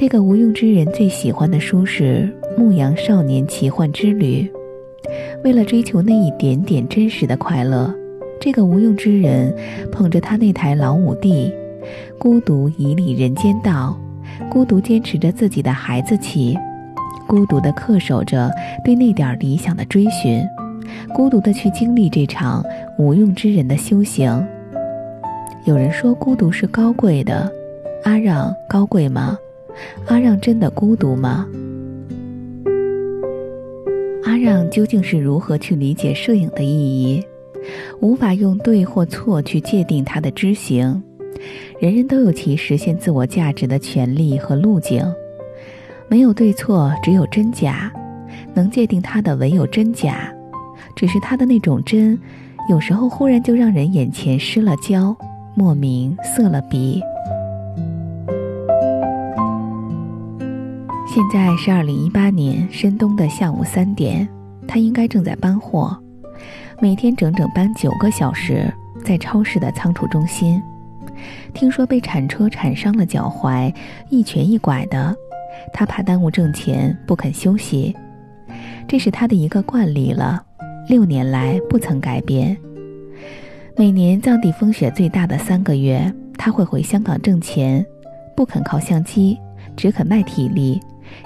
这个无用之人最喜欢的书是《牧羊少年奇幻之旅》。为了追求那一点点真实的快乐，这个无用之人捧着他那台老五帝，孤独以礼人间道，孤独坚持着自己的孩子气，孤独地恪守着对那点理想的追寻，孤独地去经历这场无用之人的修行。有人说孤独是高贵的，阿让高贵吗？阿让真的孤独吗？阿让究竟是如何去理解摄影的意义？无法用对或错去界定他的知行。人人都有其实现自我价值的权利和路径，没有对错，只有真假。能界定他的唯有真假，只是他的那种真，有时候忽然就让人眼前失了焦，莫名涩了鼻。现在是二零一八年深冬的下午三点，他应该正在搬货，每天整整搬九个小时，在超市的仓储中心。听说被铲车铲伤了脚踝，一瘸一拐的，他怕耽误挣钱，不肯休息。这是他的一个惯例了，六年来不曾改变。每年藏地风雪最大的三个月，他会回香港挣钱，不肯靠相机，只肯卖体力。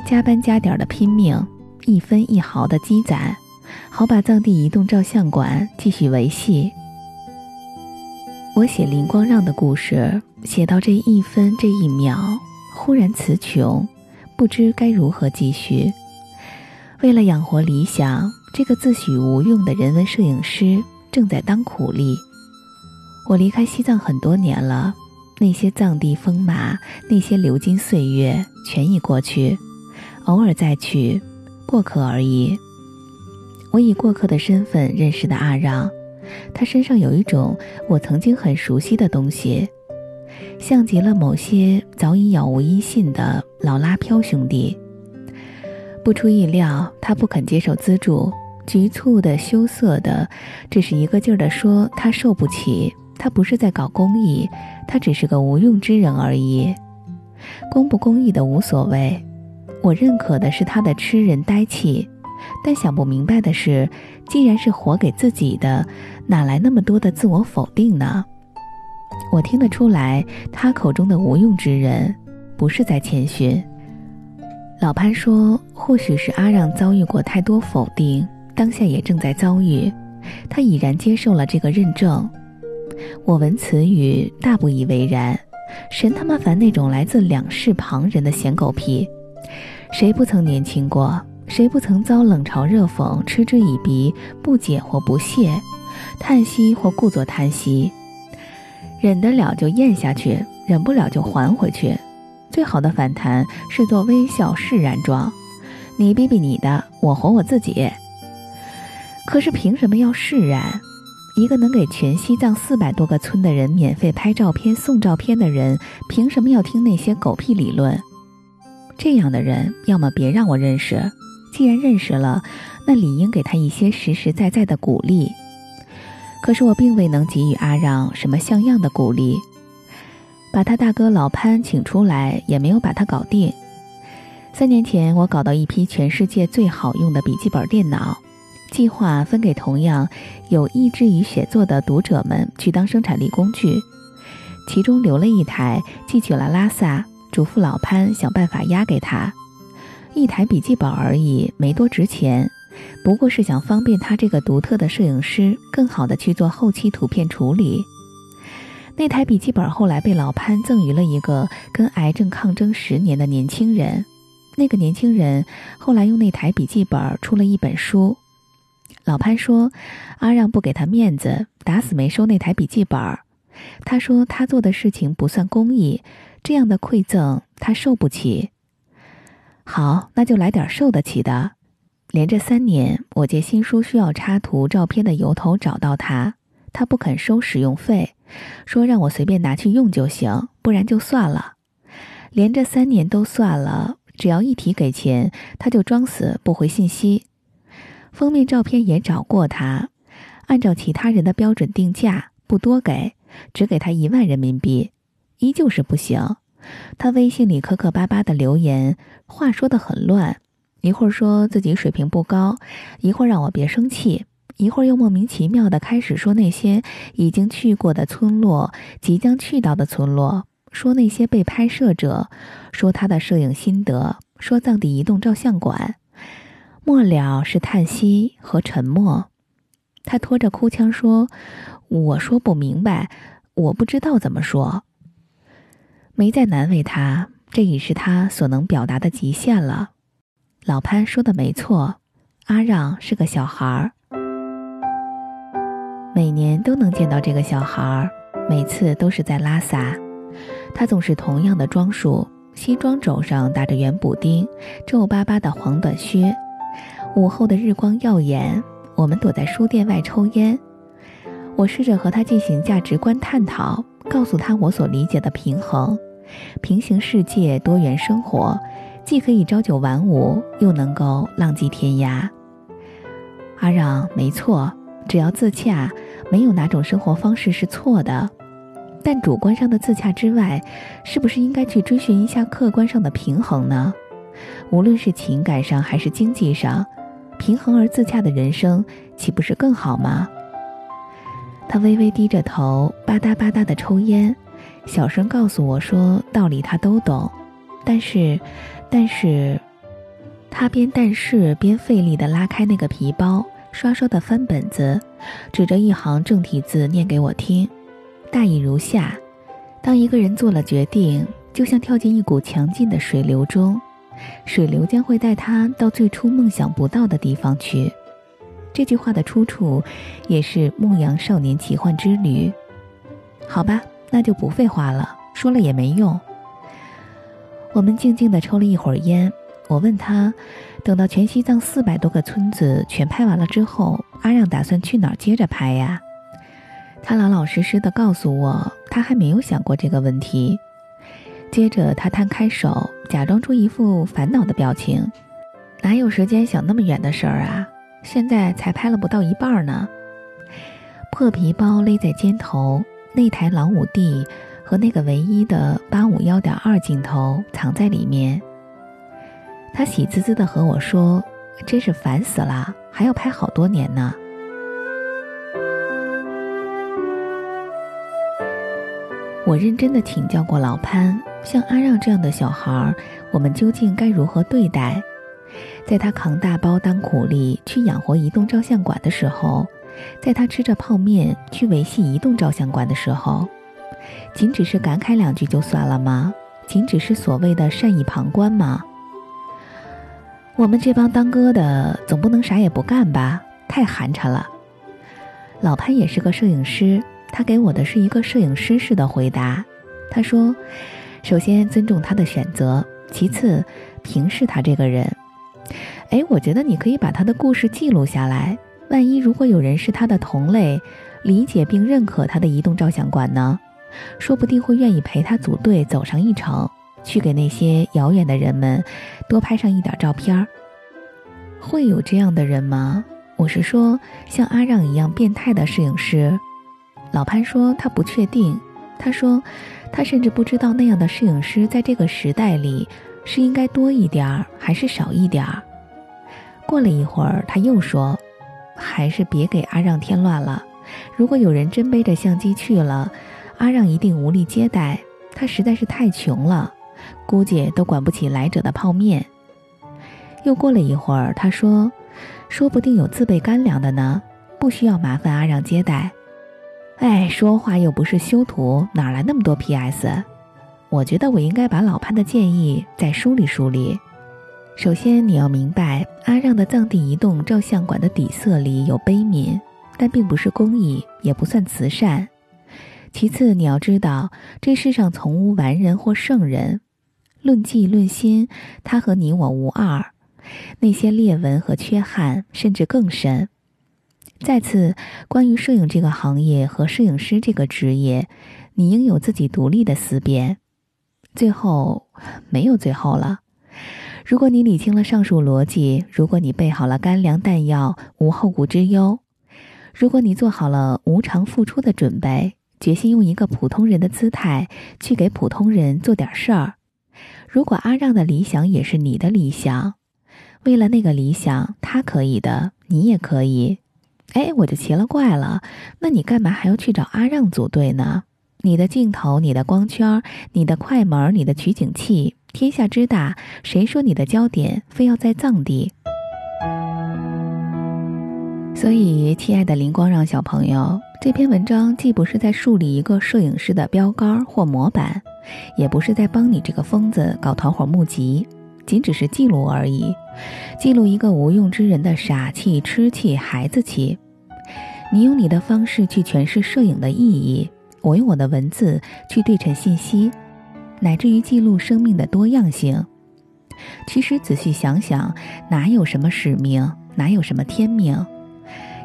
加班加点的拼命，一分一毫的积攒，好把藏地移动照相馆继续维系。我写林光让的故事，写到这一分这一秒，忽然词穷，不知该如何继续。为了养活理想，这个自诩无用的人文摄影师正在当苦力。我离开西藏很多年了，那些藏地风马，那些流金岁月，全已过去。偶尔再去，过客而已。我以过客的身份认识的阿让，他身上有一种我曾经很熟悉的东西，像极了某些早已杳无音信的老拉飘兄弟。不出意料，他不肯接受资助，局促的、羞涩的，只是一个劲儿的说他受不起。他不是在搞公益，他只是个无用之人而已。公不公益的无所谓。我认可的是他的吃人呆气，但想不明白的是，既然是活给自己的，哪来那么多的自我否定呢？我听得出来，他口中的无用之人，不是在谦逊。老潘说，或许是阿让遭遇过太多否定，当下也正在遭遇，他已然接受了这个认证。我闻此语，大不以为然，神他妈烦那种来自两世旁人的闲狗屁。谁不曾年轻过？谁不曾遭冷嘲热讽、嗤之以鼻、不解或不屑、叹息或故作叹息？忍得了就咽下去，忍不了就还回去。最好的反弹是做微笑释然状，你逼逼你的，我活我自己。可是凭什么要释然？一个能给全西藏四百多个村的人免费拍照片、送照片的人，凭什么要听那些狗屁理论？这样的人，要么别让我认识。既然认识了，那理应给他一些实实在在的鼓励。可是我并未能给予阿让什么像样的鼓励。把他大哥老潘请出来，也没有把他搞定。三年前，我搞到一批全世界最好用的笔记本电脑，计划分给同样有意志于写作的读者们去当生产力工具。其中留了一台，寄去了拉萨。嘱咐老潘想办法押给他，一台笔记本而已，没多值钱，不过是想方便他这个独特的摄影师更好的去做后期图片处理。那台笔记本后来被老潘赠予了一个跟癌症抗争十年的年轻人，那个年轻人后来用那台笔记本出了一本书。老潘说，阿让不给他面子，打死没收那台笔记本。他说他做的事情不算公益。这样的馈赠他受不起。好，那就来点受得起的。连着三年，我借新书需要插图、照片的由头找到他，他不肯收使用费，说让我随便拿去用就行，不然就算了。连着三年都算了，只要一提给钱，他就装死不回信息。封面照片也找过他，按照其他人的标准定价，不多给，只给他一万人民币。依旧是不行，他微信里磕磕巴巴的留言，话说的很乱，一会儿说自己水平不高，一会儿让我别生气，一会儿又莫名其妙的开始说那些已经去过的村落，即将去到的村落，说那些被拍摄者，说他的摄影心得，说藏地移动照相馆，末了是叹息和沉默。他拖着哭腔说：“我说不明白，我不知道怎么说。”没再难为他，这已是他所能表达的极限了。老潘说的没错，阿让是个小孩儿。每年都能见到这个小孩儿，每次都是在拉萨。他总是同样的装束，西装肘上打着圆补丁，皱巴巴的黄短靴。午后的日光耀眼，我们躲在书店外抽烟。我试着和他进行价值观探讨。告诉他我所理解的平衡，平行世界、多元生活，既可以朝九晚五，又能够浪迹天涯。阿让，没错，只要自洽，没有哪种生活方式是错的。但主观上的自洽之外，是不是应该去追寻一下客观上的平衡呢？无论是情感上还是经济上，平衡而自洽的人生，岂不是更好吗？他微微低着头，吧嗒吧嗒的抽烟，小声告诉我说：“道理他都懂，但是，但是，他边但是边费力的拉开那个皮包，刷刷的翻本子，指着一行正体字念给我听，大意如下：当一个人做了决定，就像跳进一股强劲的水流中，水流将会带他到最初梦想不到的地方去。”这句话的出处，也是《牧羊少年奇幻之旅》。好吧，那就不废话了，说了也没用。我们静静的抽了一会儿烟，我问他，等到全西藏四百多个村子全拍完了之后，阿让打算去哪儿接着拍呀？他老老实实的告诉我，他还没有想过这个问题。接着他摊开手，假装出一副烦恼的表情，哪有时间想那么远的事儿啊？现在才拍了不到一半呢。破皮包勒在肩头，那台老五 D 和那个唯一的八五幺点二镜头藏在里面。他喜滋滋的和我说：“真是烦死了，还要拍好多年呢。”我认真的请教过老潘，像阿让这样的小孩儿，我们究竟该如何对待？在他扛大包当苦力去养活移动照相馆的时候，在他吃着泡面去维系移动照相馆的时候，仅只是感慨两句就算了吗？仅只是所谓的善意旁观吗？我们这帮当哥的总不能啥也不干吧？太寒碜了。老潘也是个摄影师，他给我的是一个摄影师式的回答。他说：“首先尊重他的选择，其次平视他这个人。”哎，我觉得你可以把他的故事记录下来。万一如果有人是他的同类，理解并认可他的移动照相馆呢？说不定会愿意陪他组队走上一程，去给那些遥远的人们多拍上一点照片儿。会有这样的人吗？我是说，像阿让一样变态的摄影师。老潘说他不确定。他说，他甚至不知道那样的摄影师在这个时代里。是应该多一点儿还是少一点儿？过了一会儿，他又说：“还是别给阿让添乱了。如果有人真背着相机去了，阿让一定无力接待。他实在是太穷了，估计都管不起来者的泡面。”又过了一会儿，他说：“说不定有自备干粮的呢，不需要麻烦阿让接待。”哎，说话又不是修图，哪来那么多 P.S.？我觉得我应该把老潘的建议再梳理梳理。首先，你要明白，阿让的藏地移动照相馆的底色里有悲悯，但并不是公益，也不算慈善。其次，你要知道，这世上从无完人或圣人，论迹论心，他和你我无二。那些裂纹和缺憾，甚至更深。再次，关于摄影这个行业和摄影师这个职业，你应有自己独立的思辨。最后，没有最后了。如果你理清了上述逻辑，如果你备好了干粮弹药，无后顾之忧；如果你做好了无偿付出的准备，决心用一个普通人的姿态去给普通人做点事儿。如果阿让的理想也是你的理想，为了那个理想，他可以的，你也可以。哎，我就奇了怪了，那你干嘛还要去找阿让组队呢？你的镜头，你的光圈，你的快门，你的取景器，天下之大，谁说你的焦点非要在藏地？所以，亲爱的林光让小朋友，这篇文章既不是在树立一个摄影师的标杆或模板，也不是在帮你这个疯子搞团伙募集，仅只是记录而已，记录一个无用之人的傻气、痴气、孩子气。你用你的方式去诠释摄影的意义，我用我的文字去对称信息，乃至于记录生命的多样性。其实仔细想想，哪有什么使命，哪有什么天命？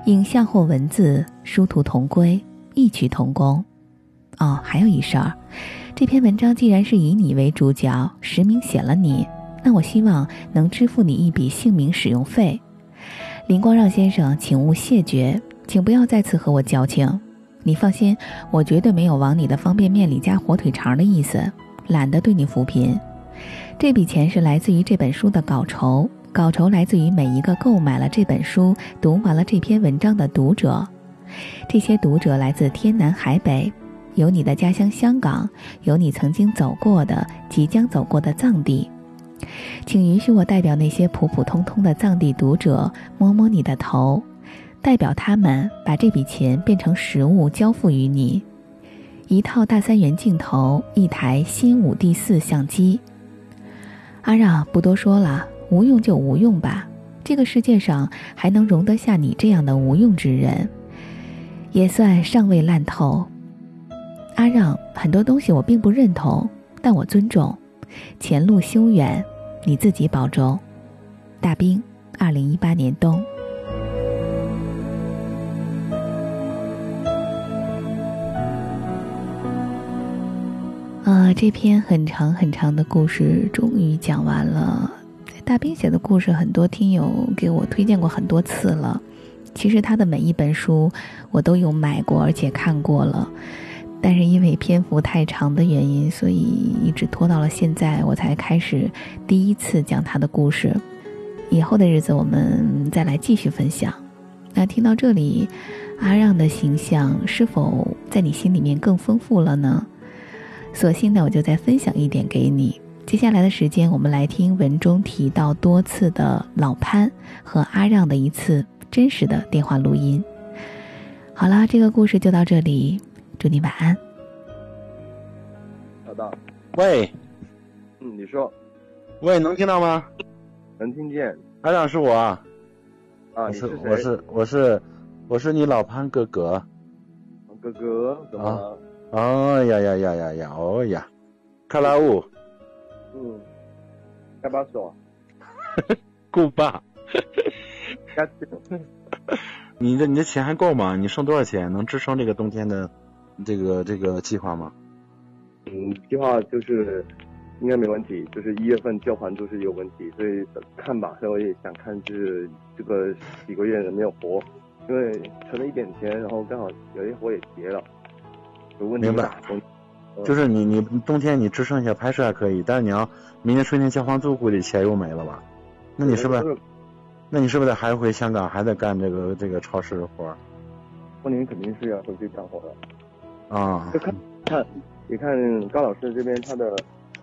影像或文字，殊途同归，异曲同工。哦，还有一事儿，这篇文章既然是以你为主角，实名写了你，那我希望能支付你一笔姓名使用费。林光让先生，请勿谢绝，请不要再次和我矫情。你放心，我绝对没有往你的方便面里加火腿肠的意思，懒得对你扶贫。这笔钱是来自于这本书的稿酬。稿酬来自于每一个购买了这本书、读完了这篇文章的读者。这些读者来自天南海北，有你的家乡香港，有你曾经走过的、即将走过的藏地。请允许我代表那些普普通通的藏地读者摸摸你的头，代表他们把这笔钱变成实物交付于你：一套大三元镜头，一台新五 D 四相机。阿让，不多说了。无用就无用吧，这个世界上还能容得下你这样的无用之人，也算尚未烂透。阿让，很多东西我并不认同，但我尊重。前路修远，你自己保重。大兵，二零一八年冬。啊，这篇很长很长的故事终于讲完了。大兵写的故事很多，听友给我推荐过很多次了。其实他的每一本书我都有买过，而且看过了，但是因为篇幅太长的原因，所以一直拖到了现在，我才开始第一次讲他的故事。以后的日子我们再来继续分享。那听到这里，阿让的形象是否在你心里面更丰富了呢？索性呢，我就再分享一点给你。接下来的时间，我们来听文中提到多次的老潘和阿让的一次真实的电话录音。好了，这个故事就到这里，祝你晚安。老大，喂，嗯，你说，喂，能听到吗？能听见。阿让是我啊，我是我是我是我是你老潘哥哥。哥哥，怎么了？哦呀呀呀呀呀，哦呀，卡拉乌。嗯，该把 手，够吧？该你的你的钱还够吗？你剩多少钱能支撑这个冬天的这个这个计划吗？嗯，计划就是应该没问题，就是一月份交还就是有问题，所以看吧。所以我也想看，就是这个几个月有没有活，因为存了一点钱，然后刚好有些活也结了，有问题。明白。就是你你冬天你只剩下拍摄还可以，但是你要明年春天交房租，估计钱又没了吧？那你是不是？那你是不是得还回香港，还得干这个这个超市的活？过年肯定是要回去干活的。啊。就看看，你看高老师这边他的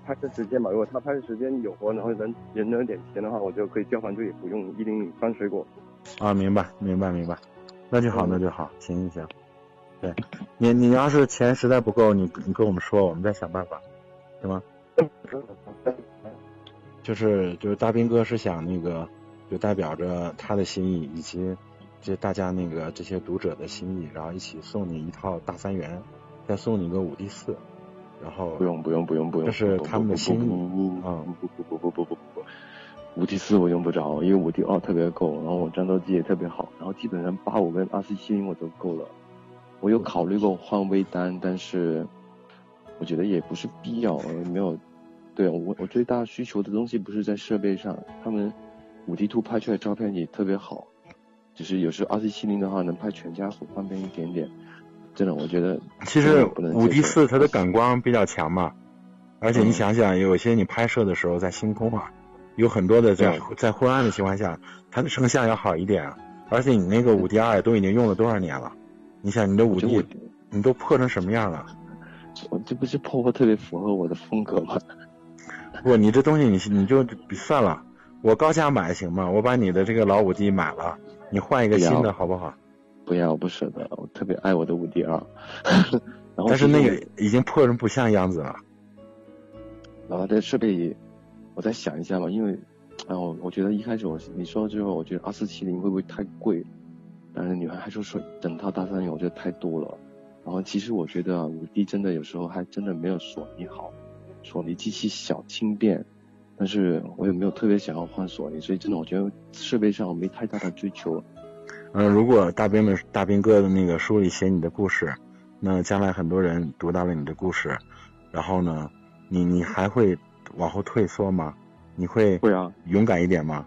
拍摄时间吧，如果他拍摄时间有活，然后能人能点钱的话，我就可以交房租，也不用一零零搬水果。啊，明白明白明白，那就好那就好，行行行。对，你你要是钱实在不够，你你跟我们说，我们再想办法，行吗？就是就是大兵哥是想那个，就代表着他的心意以及这大家那个这些读者的心意，然后一起送你一套大三元，再送你个五 D 四，然后不用不用不用不用，这是他们的心意啊！不不不不不不不，五 D 四我用不着，因为五 D 二特别够，然后我战斗机也特别好，然后基本上八五跟二四七我都够了。我有考虑过换微单，但是我觉得也不是必要，没有。对我我最大需求的东西不是在设备上，他们五 D 图拍出来照片也特别好，只是有时候二 C 七零的话能拍全家福方便一点点。真的，我觉得其实五 D 四它的感光比较强嘛，而且你嗯想想，有些你拍摄的时候在星空啊，有很多的在在昏暗的情况下，它的成像要好一点啊。而且你那个五 D 二都已经用了多少年了？你想你的五 D，你都破成什么样了？我这不是破破特别符合我的风格吗？不，你这东西你你就算了，我高价买行吗？我把你的这个老五 D 买了，你换一个新的好不好？不要，我不舍得，我特别爱我的五 D 二。然后但是那个已经破成不像样子了。然后这设备，我再想一下吧，因为，然后我觉得一开始我你说了之后，我觉得二四七零会不会太贵？但是女孩还说说整套大三元，我觉得太多了。然后其实我觉得啊五 D 真的有时候还真的没有索尼好，索尼机器小轻便，但是我也没有特别想要换索尼，所以真的我觉得设备上我没太大的追求。嗯，如果大兵的大兵哥的那个书里写你的故事，那将来很多人读到了你的故事，然后呢，你你还会往后退缩吗？你会会啊，勇敢一点吗？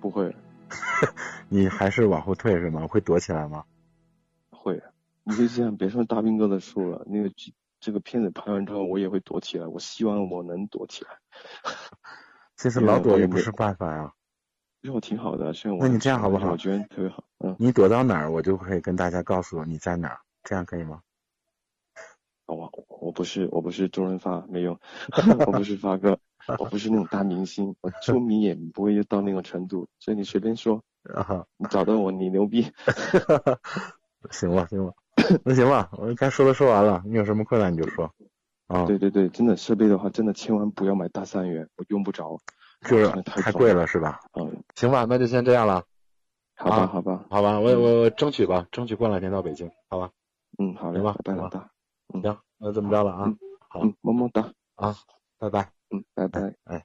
不会，你还是往后退是吗？会躲起来吗？会。你就这样，别说大兵哥的书了，那个这这个片子拍完之后，我也会躲起来。我希望我能躲起来，其实 老躲也不是办法呀。其实我挺好的。虽然我那你这样好不好我觉得特别好。嗯，你躲到哪儿，我就会跟大家告诉你在哪儿，这样可以吗？我我不是我不是周润发，没用，我不是发哥，我不是那种大明星，我出名也不会到那种程度。所以你随便说，啊，你找到我，你牛逼。行吧，行吧，那行吧，我该说的说完了，你有什么困难你就说。啊，对对对，真的设备的话，真的千万不要买大三元，我用不着。就是太太贵了是吧？嗯，行吧，那就先这样了。好吧啊好吧，好吧，我我我争取吧，争取过两天到北京，好吧？嗯，好嘞，行吧拜拜嗯行，那这么着了啊嗯，好嗯，么么哒，啊，拜拜。嗯，拜拜。哎。